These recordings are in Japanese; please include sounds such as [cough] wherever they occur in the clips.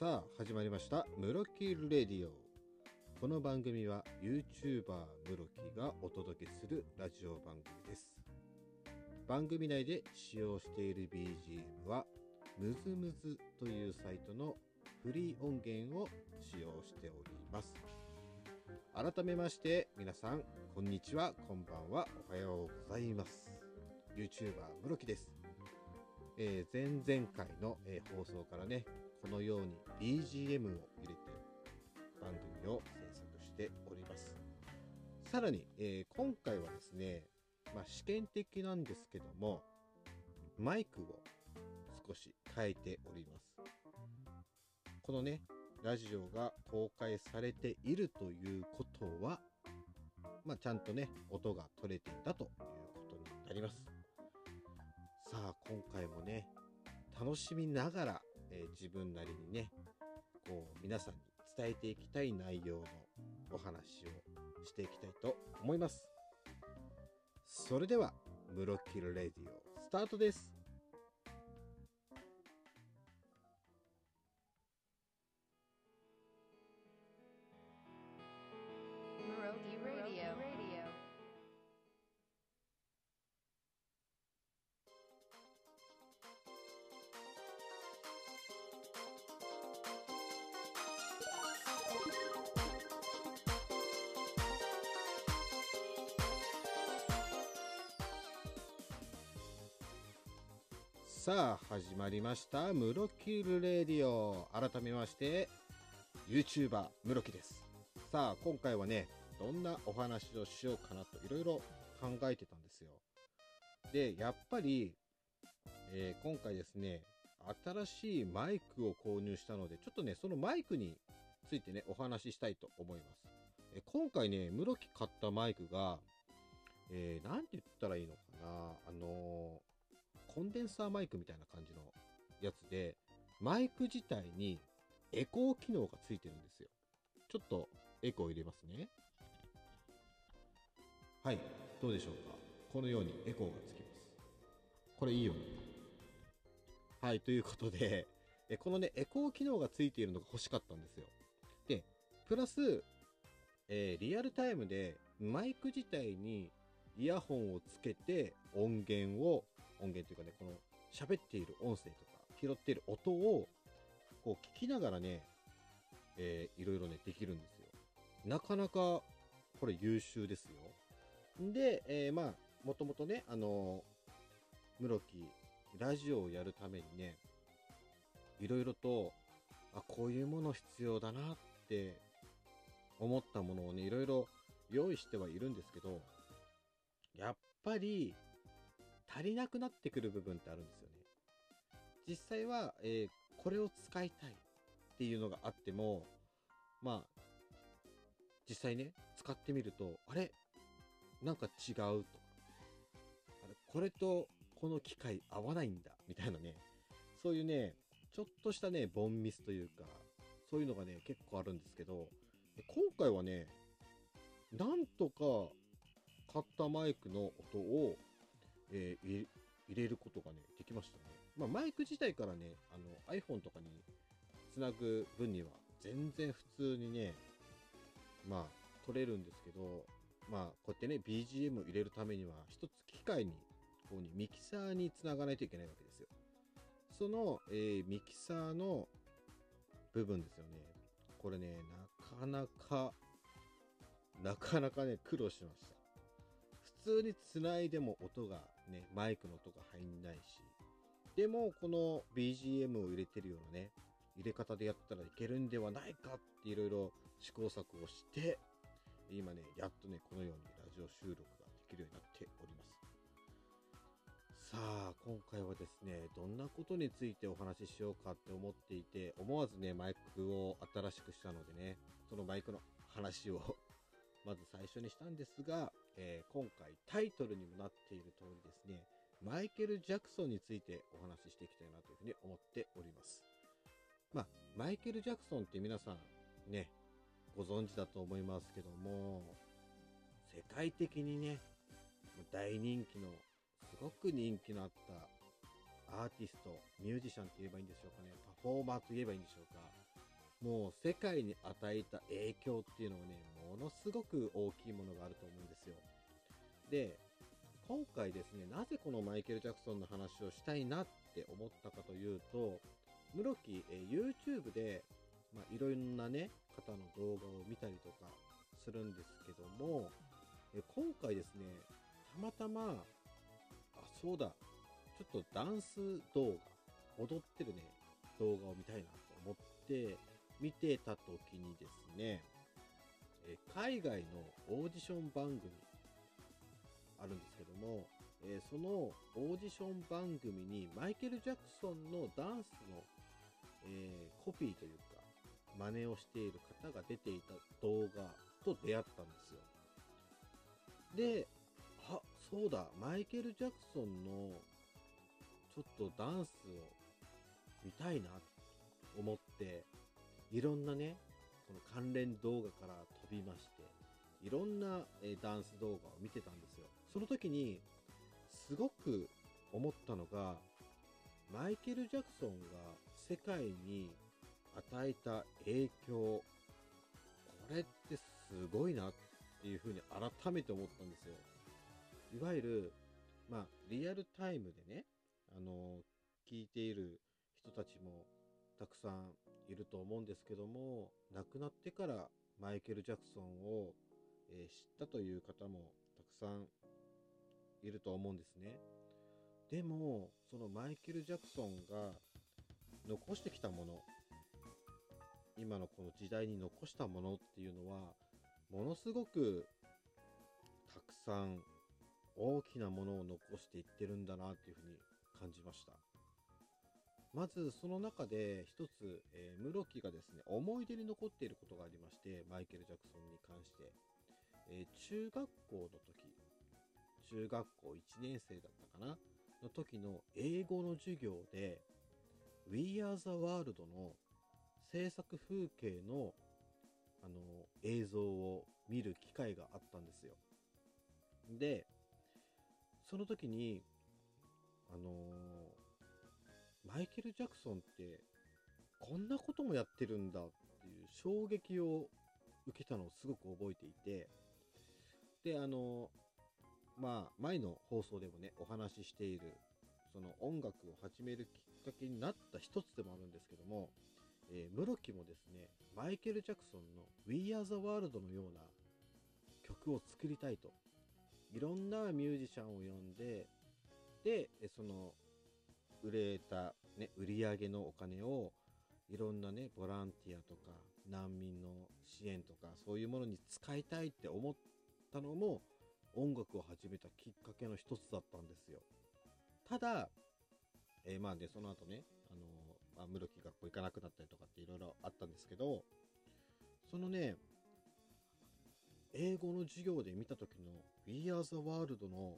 さあ始まりました「ムロキレディオ」この番組は YouTuber ムロキがお届けするラジオ番組です。番組内で使用している BGM はムズムズというサイトのフリー音源を使用しております。改めまして皆さんこんにちは。こんばんは。おはようございます。YouTuber ムロキです。えー、前々回の、えー、放送からねこのように BGM を入れて番組を制作しております。さらに、えー、今回はですね、まあ、試験的なんですけどもマイクを少し変えております。このねラジオが公開されているということはまあ、ちゃんとね音が取れていたということになります。さあ今回もね楽しみながらえー、自分なりにねこう皆さんに伝えていきたい内容のお話をしていきたいと思います。それでは「ムロキルレディオ」スタートです。さあ始まりましたムロキルレディオ。改めまして YouTuber ムロキです。さあ今回はねどんなお話をしようかなといろいろ考えてたんですよ。でやっぱり、えー、今回ですね新しいマイクを購入したのでちょっとねそのマイクについてねお話ししたいと思います。え今回ねムロキ買ったマイクがえー、て言ったらいいのかな。あのーコンデンサーマイクみたいな感じのやつで、マイク自体にエコー機能がついてるんですよ。ちょっとエコー入れますね。はい、どうでしょうか？このようにエコーがつきます。これいいよね。はい、ということで、えこのね、エコー機能がついているのが欲しかったんですよ。で、プラス、えー、リアルタイムでマイク自体にイヤホンをつけて音源を、音源というかね、この喋っている音声とか拾っている音をこう聞きながらね、えー、いろいろね、できるんですよ。なかなかこれ優秀ですよ。で、えー、まあ、もともとね、あの、室木、ラジオをやるためにね、いろいろと、あ、こういうもの必要だなって思ったものをね、いろいろ用意してはいるんですけど、やっぱり足りなくなってくる部分ってあるんですよね。実際は、えー、これを使いたいっていうのがあっても、まあ、実際ね、使ってみると、あれ？なんか違うと。か、あれこれとこの機械合わないんだ、みたいなね、そういうね、ちょっとしたね、ボンミスというか、そういうのがね、結構あるんですけど、今回はね、なんとか買ったマイクの音を、えー、入れることがね、できましたね。まあ、マイク自体からね、あの iPhone とかにつなぐ分には全然普通にね、まあ、取れるんですけど、まあ、こうやってね、BGM 入れるためには、一つ機械に、こうにミキサーにつながないといけないわけですよ。その、えー、ミキサーの部分ですよね。これね、なかなか、なかなかね、苦労しました。普通につないでも音がね、マイクの音が入んないし、でもこの BGM を入れてるようなね、入れ方でやったらいけるんではないかっていろいろ試行錯誤して、今ね、やっとね、このようにラジオ収録ができるようになっております。さあ、今回はですね、どんなことについてお話ししようかって思っていて、思わずね、マイクを新しくしたのでね、そのマイクの話を [laughs] まず最初にしたんですが、えー、今回タイトルにもなっている通りですね、マイケル・ジャクソンについてお話ししていきたいなというふうに思っております。まあ、マイケル・ジャクソンって皆さんね、ご存知だと思いますけども、世界的にね、大人気の、すごく人気のあったアーティスト、ミュージシャンと言えばいいんでしょうかね、パフォーマーと言えばいいんでしょうか。もう世界に与えた影響っていうのはね、ものすごく大きいものがあると思うんですよ。で、今回ですね、なぜこのマイケル・ジャクソンの話をしたいなって思ったかというと、室木、え YouTube で、まあ、いろんなね、方の動画を見たりとかするんですけども、え今回ですね、たまたま、あ、そうだ、ちょっとダンス動画、踊ってるね、動画を見たいなと思って見てた時にですね、え海外のオーディション番組あるんですけども、えそのオーディション番組にマイケル・ジャクソンのダンスの、え、コピーというか真似をしている方が出ていた動画と出会ったんですよ。で、あ、そうだ、マイケル・ジャクソンのちょっとダンスを見たいなと思って、いろんなね、その関連動画から飛びまして、いろんな、えダンス動画を見てたんですよ。その時に、すごく思ったのが、マイケル・ジャクソンが世界に与えた影響、これってすごいなっていうふうに改めて思ったんですよ。いわゆる、まあ、リアルタイムでね、あの、聞いている人たちもたくさんいると思うんですけども、亡くなってからマイケル・ジャクソンを、えー、知ったという方もたくさんいると思うんですね。でも、そのマイケル・ジャクソンが残してきたもの、今のこの時代に残したものっていうのは、ものすごくたくさん大きなものを残していってるんだなっていうふうに感じました。まずその中で一つ、えー、室木がですね、思い出に残っていることがありまして、マイケル・ジャクソンに関して。えー、中学校の時、中学校1年生だったかなの時の英語の授業で、We Are the World の制作風景のあの映像を見る機会があったんですよ。で、その時に、あのー、マイケル・ジャクソンってこんなこともやってるんだっていう衝撃を受けたのをすごく覚えていて、で、あの、まあ、前の放送でもね、お話ししている、その音楽を始めるきっかけになった一つでもあるんですけども、えー、室木もですね、マイケル・ジャクソンの We Are the World のような曲を作りたいと。いろんなミュージシャンを呼んで、で、その、売れた、ね、売り上げのお金を、いろんなね、ボランティアとか、難民の支援とか、そういうものに使いたいって思ったのも、音楽を始めたきっかけの一つだったんですよ。ただ、えー、まあで、その後ね、あのまあ、室木学校行かなくなったりとかっていろいろあったんですけど、そのね、英語の授業で見た時の We Are the World の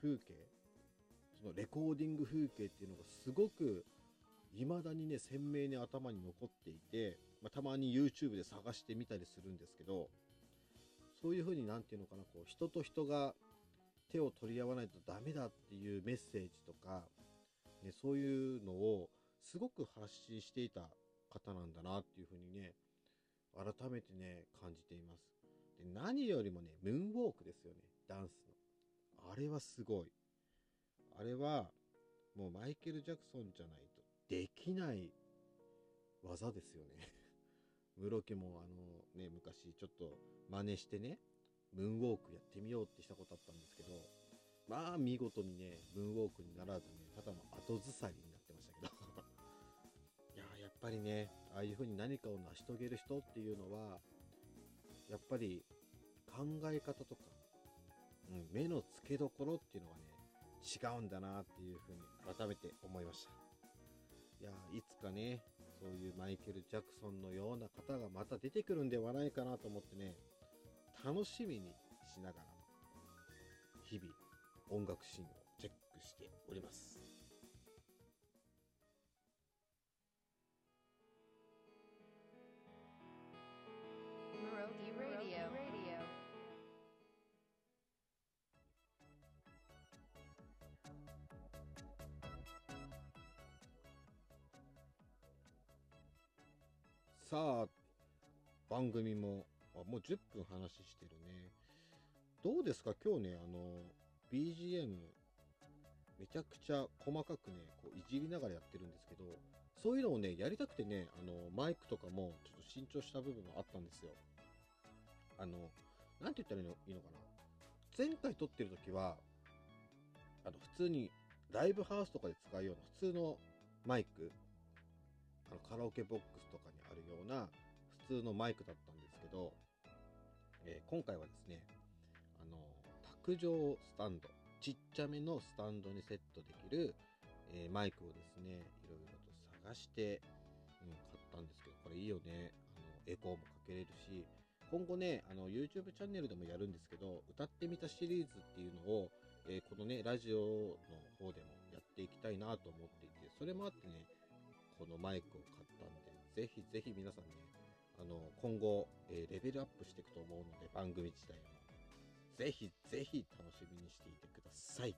風景、そのレコーディング風景っていうのがすごく未だにね、鮮明に頭に残っていて、まあ、たまに YouTube で探してみたりするんですけど、そういう風に何て言うのかな、こう、人と人が手を取り合わないとダメだっていうメッセージとか、ね、そういうのをすごく発信していた方なんだなっていうふうにね、改めてね、感じています。で、何よりもね、ムーンウォークですよね、ダンスの。あれはすごい。あれは、もうマイケル・ジャクソンじゃないとできない技ですよね。[laughs] 室木もあのね、昔ちょっと真似してね、ムーンウォークやってみようってしたことあったんですけど、まあ見事にね、ムーンウォークにならずね、ただの後ずさりになってましたけど [laughs] いややっぱりね、ああいう風に何かを成し遂げる人っていうのは、やっぱり考え方とか、うん、目の付けどころっていうのはね、違うんだなっていう風に改めて思いました。いやいつかね、そういうマイケル・ジャクソンのような方がまた出てくるんではないかなと思ってね、楽しみにしながら、日々音楽シーンをチェックしております。さあ、番組も、あもう10分話してるね。どうですか？今日ね、あの、BGM、めちゃくちゃ細かくね、こういじりながらやってるんですけど、そういうのをね、やりたくてね、あの、マイクとかもちょっと新調した部分もあったんですよ。あの、なんて言ったらいいのかな？前回撮ってる時は、あの、普通にライブハウスとかで使うような普通のマイク、あの、カラオケボックスとかにるような普通のマイクだったんですけど、えー今回はですね、あの、卓上スタンド、ちっちゃめのスタンドにセットできる、えーマイクをですね、いろいろと探して、うん、買ったんですけど、これいいよね。あの、エコーもかけれるし、今後ね、あの、YouTube チャンネルでもやるんですけど、歌ってみたシリーズっていうのを、えーこのね、ラジオの方でもやっていきたいなと思っていて、それもあってね、このマイクを買ったんで、ぜひぜひ皆さんね、あの、今後、えーレベルアップしていくと思うので、番組自体も。ぜひぜひ楽しみにしていてください。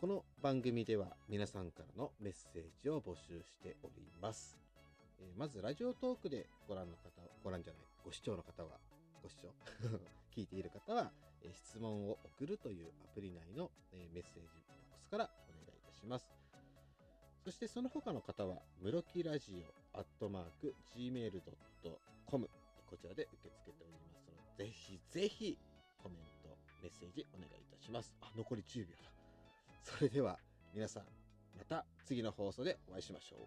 この番組では皆さんからのメッセージを募集しております。えーまず、ラジオトークでご覧の方、ご覧じゃない、ご視聴の方は、ご視聴 [laughs] 聞いている方は、えー質問を送るというアプリ内の、えーメッセージボックスからお願いいたします。そしてその他の方は、ムロキラジオアットマーク gmail.com こちらで受け付けておりますので、ぜひぜひコメント、メッセージお願いいたします。あ、残り10秒だ。それでは皆さん、また次の放送でお会いしましょう。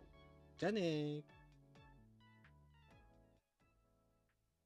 じゃあねー。